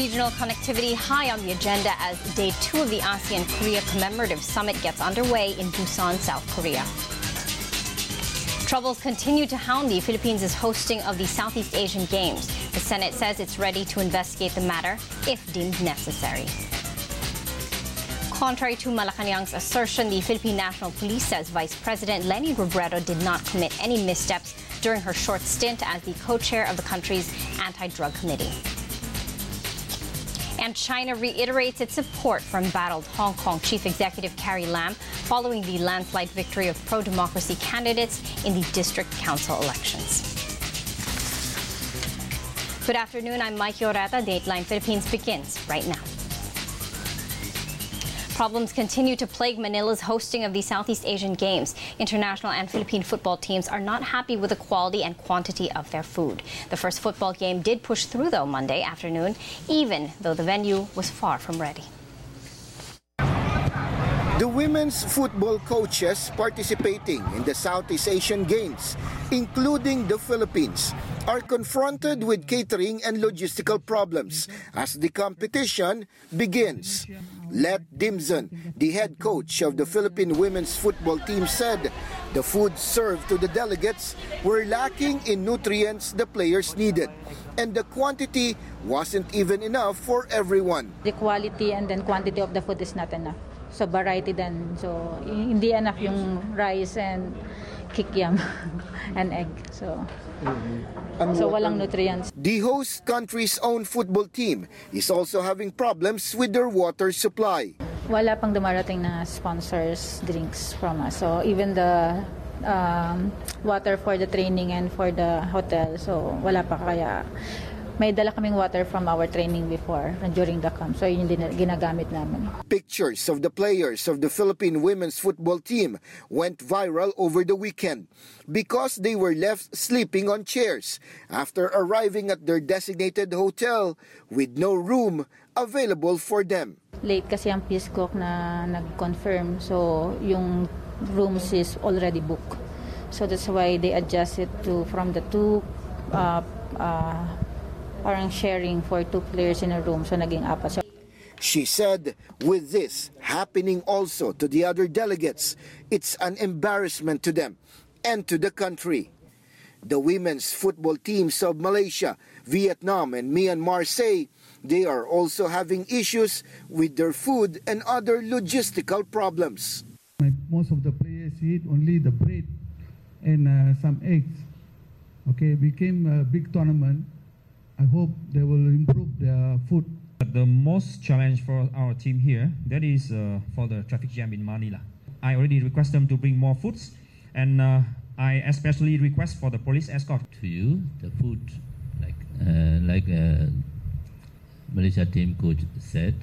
Regional connectivity high on the agenda as day two of the ASEAN Korea Commemorative Summit gets underway in Busan, South Korea. Troubles continue to hound the Philippines' hosting of the Southeast Asian Games. The Senate says it's ready to investigate the matter if deemed necessary. Contrary to Malacanang's assertion, the Philippine National Police says Vice President Leni Robredo did not commit any missteps during her short stint as the co-chair of the country's anti-drug committee. And China reiterates its support from battled Hong Kong Chief Executive Carrie Lam following the landslide victory of pro-democracy candidates in the district council elections. Good afternoon, I'm Mike Oreta. Dateline Philippines begins right now. Problems continue to plague Manila's hosting of the Southeast Asian Games. International and Philippine football teams are not happy with the quality and quantity of their food. The first football game did push through, though, Monday afternoon, even though the venue was far from ready. The women's football coaches participating in the Southeast Asian Games, including the Philippines, are confronted with catering and logistical problems as the competition begins. Let Dimson, the head coach of the Philippine women's football team, said the food served to the delegates were lacking in nutrients the players needed, and the quantity wasn't even enough for everyone. The quality and then quantity of the food is not enough. So variety then. So hindi enough yung rice and kikiam and egg. So so walang nutrients. The host country's own football team is also having problems with their water supply. Wala pang dumarating na sponsors drinks from us. So even the um, water for the training and for the hotel. So wala pa kaya may dala kaming water from our training before during the camp. So yun din ginagamit namin. Pictures of the players of the Philippine women's football team went viral over the weekend because they were left sleeping on chairs after arriving at their designated hotel with no room available for them. Late kasi ang Peace Cook na nag-confirm. So yung rooms is already booked. So that's why they adjusted to from the two uh, uh, parang sharing for two players in a room. So naging apat. So, She said, with this happening also to the other delegates, it's an embarrassment to them and to the country. The women's football teams of Malaysia, Vietnam, and Myanmar say they are also having issues with their food and other logistical problems. Most of the players eat only the bread and uh, some eggs. Okay, became a big tournament. I hope they will improve their food. But The most challenge for our team here, that is uh, for the traffic jam in Manila. I already request them to bring more foods, and uh, I especially request for the police escort. To you, the food, like uh, like uh, Malaysia team coach said,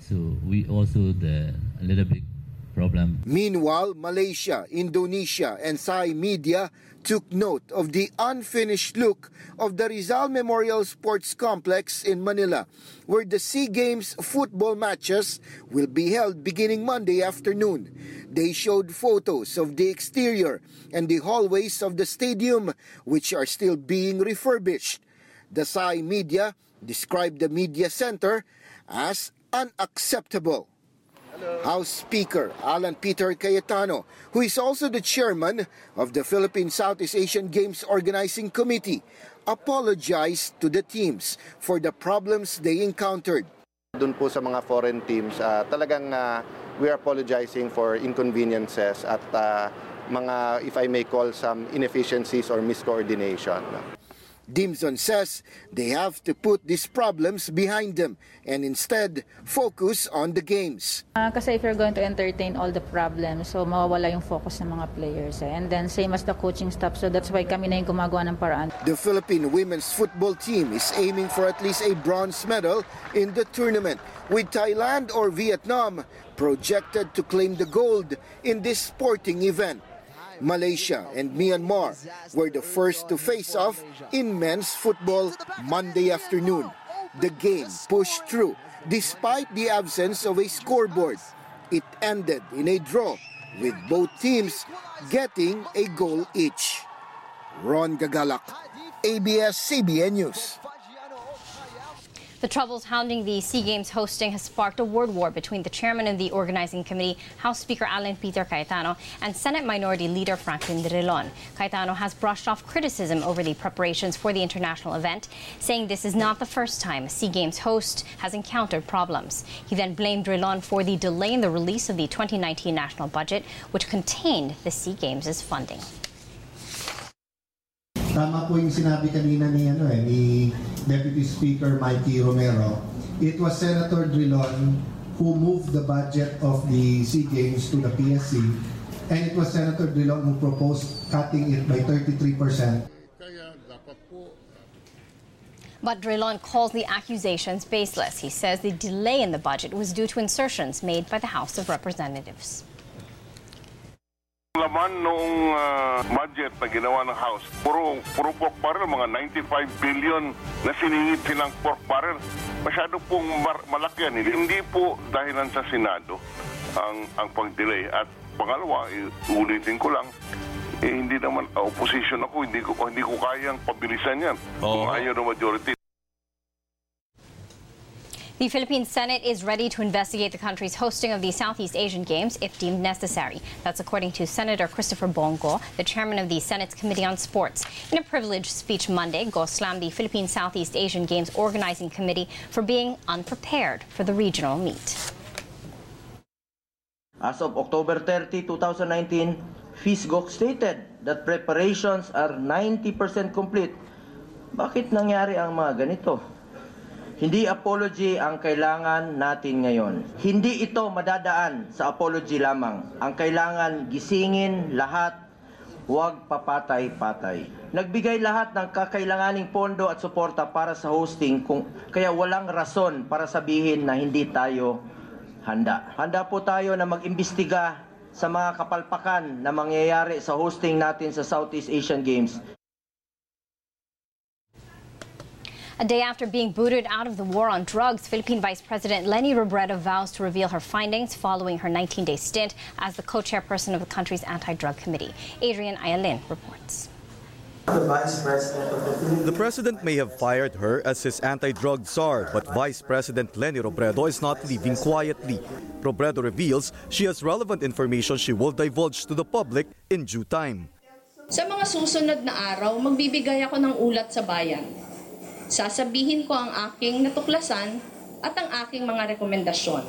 so we also the a little bit problem. Meanwhile, Malaysia, Indonesia, and Thai media took note of the unfinished look of the Rizal Memorial Sports Complex in Manila, where the SEA Games football matches will be held beginning Monday afternoon. They showed photos of the exterior and the hallways of the stadium, which are still being refurbished. The Thai media described the media center as unacceptable. House Speaker Alan Peter Cayetano, who is also the chairman of the Philippine Southeast Asian Games Organizing Committee, apologized to the teams for the problems they encountered. Doon po sa mga foreign teams, uh, talagang uh, we are apologizing for inconveniences at uh, mga, if I may call, some inefficiencies or miscoordination. Dimson says they have to put these problems behind them and instead focus on the games. Uh, kasi if you're going to entertain all the problems, so mawawala yung focus ng mga players. Eh. And then same as the coaching staff, so that's why kami na yung gumagawa ng paraan. The Philippine women's football team is aiming for at least a bronze medal in the tournament, with Thailand or Vietnam projected to claim the gold in this sporting event. Malaysia and Myanmar were the first to face off in men's football Monday afternoon. The game pushed through despite the absence of a scoreboard. It ended in a draw with both teams getting a goal each. Ron Gagalak, ABS-CBN News. The troubles hounding the SEA Games hosting has sparked a word war between the chairman of the organizing committee, House Speaker Alan Peter Cayetano, and Senate Minority Leader Franklin Drilon. Cayetano has brushed off criticism over the preparations for the international event, saying this is not the first time a SEA Games host has encountered problems. He then blamed Drilon for the delay in the release of the 2019 national budget, which contained the SEA Games' funding. Tama po yung sinabi kanina ni, ano eh, ni Deputy Speaker Mikey Romero. It was Senator Drilon who moved the budget of the SEA Games to the PSC and it was Senator Drilon who proposed cutting it by 33%. But Drilon calls the accusations baseless. He says the delay in the budget was due to insertions made by the House of Representatives. Laman noong uh, budget na ginawa ng House, puro, puro pork barrel, mga 95 billion na siningit silang pork barrel. Masyado pong mar- malaki yan. Hindi po dahilan sa Senado ang, ang pag-delay. At pangalawa, ulitin ko lang, eh, hindi naman uh, opposition ako, hindi ko, hindi ko kayang pabilisan yan. Kung ayaw ng majority. The Philippine Senate is ready to investigate the country's hosting of the Southeast Asian Games if deemed necessary. That's according to Senator Christopher Bong Go, the chairman of the Senate's Committee on Sports. In a privileged speech Monday, Go slammed the Philippine Southeast Asian Games Organizing Committee for being unprepared for the regional meet. As of October 30, 2019, PHISGOC stated that preparations are 90% complete. Bakit nangyari ang mga ganito? Hindi apology ang kailangan natin ngayon. Hindi ito madadaan sa apology lamang. Ang kailangan gisingin lahat, huwag papatay-patay. Nagbigay lahat ng kakailanganing pondo at suporta para sa hosting kung kaya walang rason para sabihin na hindi tayo handa. Handa po tayo na mag-imbestiga sa mga kapalpakan na mangyayari sa hosting natin sa Southeast Asian Games. A day after being booted out of the war on drugs, Philippine Vice President Leni Robredo vows to reveal her findings following her 19 day stint as the co chairperson of the country's anti drug committee. Adrian Ayalin reports. The president may have fired her as his anti-drug czar, but Vice President Leni Robredo is not leaving quietly. Robredo reveals she has relevant information she will divulge to the public in due time. Sa mga susunod na araw, magbibigay ako ng ulat sa bayan. Sasabihin ko ang aking natuklasan at ang aking mga rekomendasyon.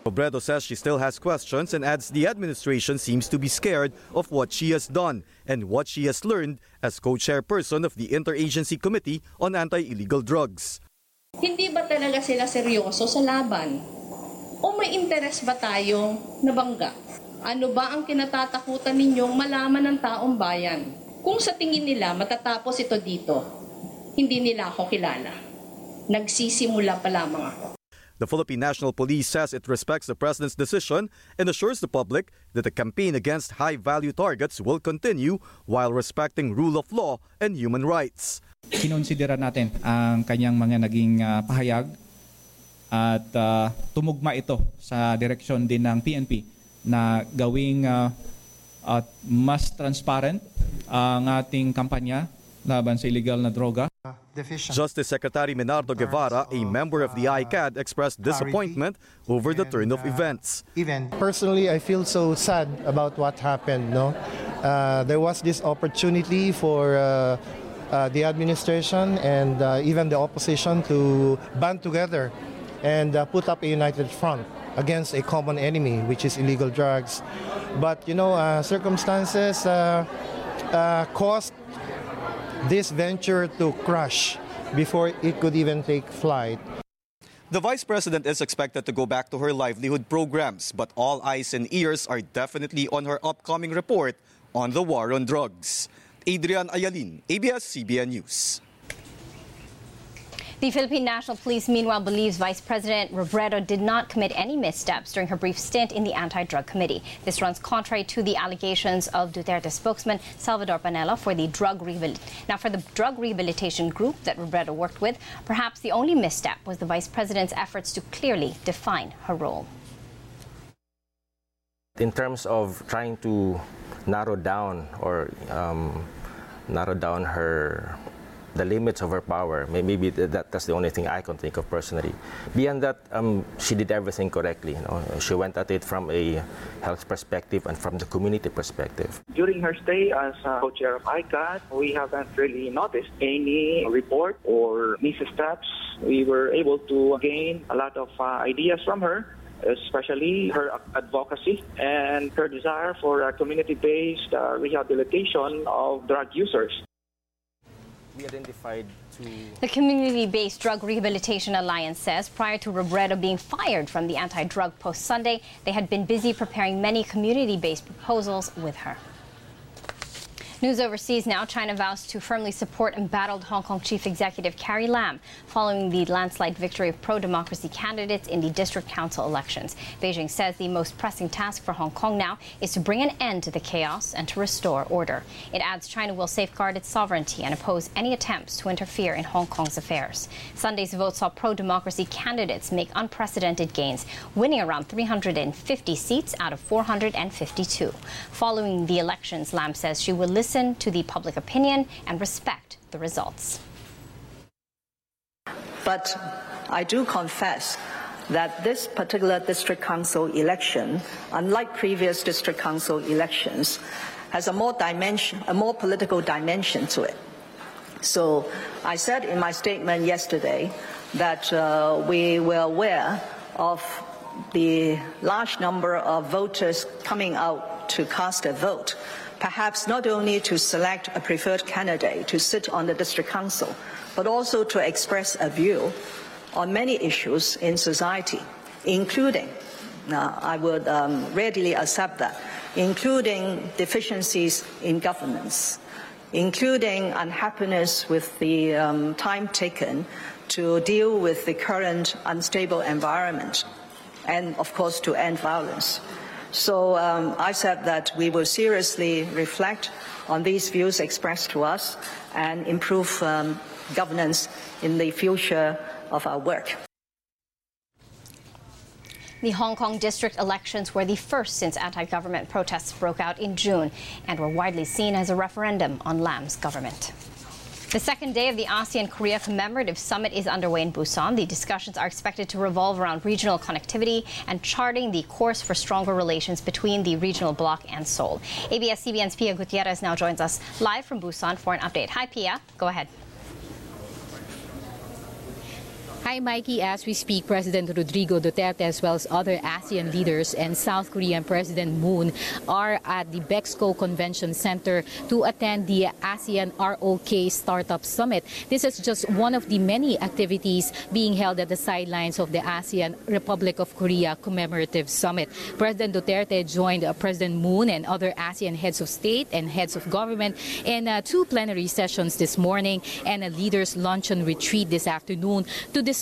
Robredo says she still has questions and adds the administration seems to be scared of what she has done and what she has learned as co-chairperson of the Interagency Committee on Anti-Illegal Drugs. Hindi ba talaga sila seryoso sa laban? O may interes ba tayong nabangga? Ano ba ang kinatatakutan ninyong malaman ng taong bayan? Kung sa tingin nila matatapos ito dito, hindi nila ako kilala. Nagsisimula pa lamang ako. The Philippine National Police says it respects the president's decision and assures the public that the campaign against high-value targets will continue while respecting rule of law and human rights. Kinonsidera natin ang kanyang mga naging uh, pahayag at uh, tumugma ito sa direksyon din ng PNP na gawing uh, at mas transparent ang ating kampanya laban sa illegal na droga. Justice Secretary Menardo Guevarra, a member of the ICAD, expressed disappointment over the turn of events. Personally, I feel so sad about what happened. No, uh, there was this opportunity for uh, uh, the administration and uh, even the opposition to band together and uh, put up a united front against a common enemy, which is illegal drugs. But you know, uh, circumstances caused this venture to crash before it could even take flight. The vice president is expected to go back to her livelihood programs, but all eyes and ears are definitely on her upcoming report on the war on drugs. Adrian Ayalin, ABS-CBN News. The Philippine National Police, meanwhile, believes Vice President Robredo did not commit any missteps during her brief stint in the anti-drug committee. This runs contrary to the allegations of Duterte spokesman Salvador Panelo for the drug now for the drug rehabilitation group that Robredo worked with. Perhaps the only misstep was the vice president's efforts to clearly define her role. In terms of trying to narrow down or um, narrow down her the limits of her power. Maybe that, that's the only thing I can think of personally. Beyond that, um, she did everything correctly. You know? She went at it from a health perspective and from the community perspective. During her stay as co-chair of ICAD, we haven't really noticed any report or missteps. We were able to gain a lot of uh, ideas from her especially her advocacy and her desire for a community-based uh, rehabilitation of drug users. We identified the Community-Based Drug Rehabilitation Alliance says prior to Robredo being fired from the anti-drug post Sunday, they had been busy preparing many community-based proposals with her. News overseas now. China vows to firmly support embattled Hong Kong Chief Executive Carrie Lam following the landslide victory of pro-democracy candidates in the district council elections. Beijing says the most pressing task for Hong Kong now is to bring an end to the chaos and to restore order. It adds China will safeguard its sovereignty and oppose any attempts to interfere in Hong Kong's affairs. Sunday's vote saw pro-democracy candidates make unprecedented gains, winning around 350 seats out of 452. Following the elections, Lam says she will listen listen to the public opinion and respect the results. But I do confess that this particular district council election, unlike previous district council elections, has a more dimension, a more political dimension to it. So I said in my statement yesterday that uh, we were aware of the large number of voters coming out to cast a vote perhaps not only to select a preferred candidate to sit on the district council, but also to express a view on many issues in society, including, uh, I would um, readily accept that, including deficiencies in governance, including unhappiness with the um, time taken to deal with the current unstable environment, and of course to end violence. So um, I said that we will seriously reflect on these views expressed to us and improve um, governance in the future of our work. The Hong Kong district elections were the first since anti government protests broke out in June and were widely seen as a referendum on Lam's government. The second day of the ASEAN Korea Commemorative Summit is underway in Busan. The discussions are expected to revolve around regional connectivity and charting the course for stronger relations between the regional bloc and Seoul. ABS-CBN's Pia Gutierrez now joins us live from Busan for an update. Hi, Pia. Go ahead. Hi, Mikey. As we speak, President Rodrigo Duterte, as well as other ASEAN leaders and South Korean President Moon, are at the Bexco Convention Center to attend the ASEAN ROK Startup Summit. This is just one of the many activities being held at the sidelines of the ASEAN Republic of Korea Commemorative Summit. President Duterte joined uh, President Moon and other ASEAN heads of state and heads of government in uh, two plenary sessions this morning and a leaders' luncheon retreat this afternoon to discuss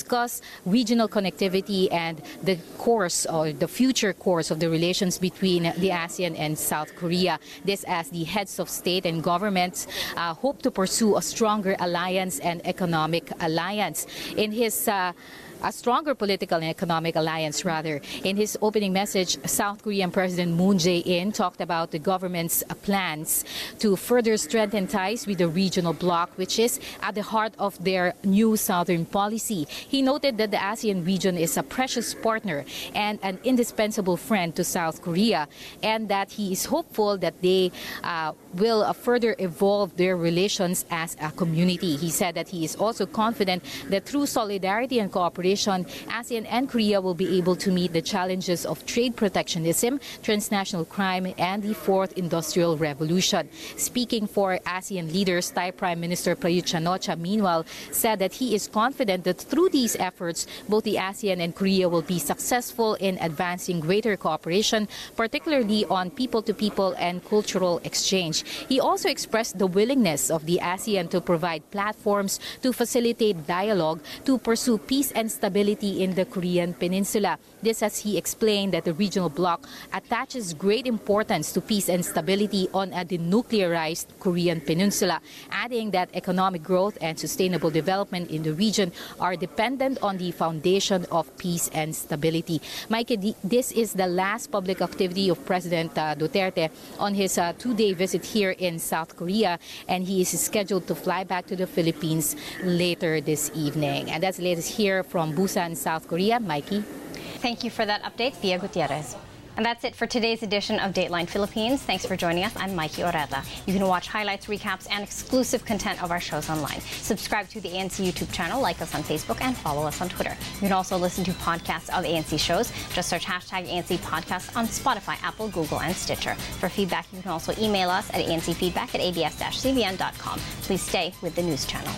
regional connectivity and the course or the future course of the relations between the ASEAN and South Korea. This as the heads of state and governments uh, hope to pursue a stronger alliance and economic alliance. In his uh, a stronger political and economic alliance, rather. In his opening message, South Korean President Moon Jae-in talked about the government's plans to further strengthen ties with the regional bloc, which is at the heart of their new southern policy. He noted that the ASEAN region is a precious partner and an indispensable friend to South Korea, and that he is hopeful that they uh, will uh, further evolve their relations as a community. He said that he is also confident that through solidarity and cooperation, cooperation, ASEAN and Korea will be able to meet the challenges of trade protectionism, transnational crime, and the fourth industrial revolution. Speaking for ASEAN leaders, Thai Prime Minister Prayut Chan-o-cha, meanwhile, said that he is confident that through these efforts, both the ASEAN and Korea will be successful in advancing greater cooperation, particularly on people-to-people -people and cultural exchange. He also expressed the willingness of the ASEAN to provide platforms to facilitate dialogue to pursue peace and stability in the Korean peninsula. This as he explained that the regional bloc attaches great importance to peace and stability on a denuclearized Korean peninsula, adding that economic growth and sustainable development in the region are dependent on the foundation of peace and stability. Mike, this is the last public activity of President uh, Duterte on his uh, two-day visit here in South Korea, and he is scheduled to fly back to the Philippines later this evening. And that's the latest here from Busan, South Korea. Mikey. Thank you for that update, Pia Gutierrez. And that's it for today's edition of Dateline Philippines. Thanks for joining us. I'm Mikey Oreta. You can watch highlights, recaps, and exclusive content of our shows online. Subscribe to the ANC YouTube channel, like us on Facebook, and follow us on Twitter. You can also listen to podcasts of ANC shows. Just search hashtag ANC Podcast on Spotify, Apple, Google, and Stitcher. For feedback, you can also email us at ancfeedback at abs-cbn.com. Please stay with the news channel.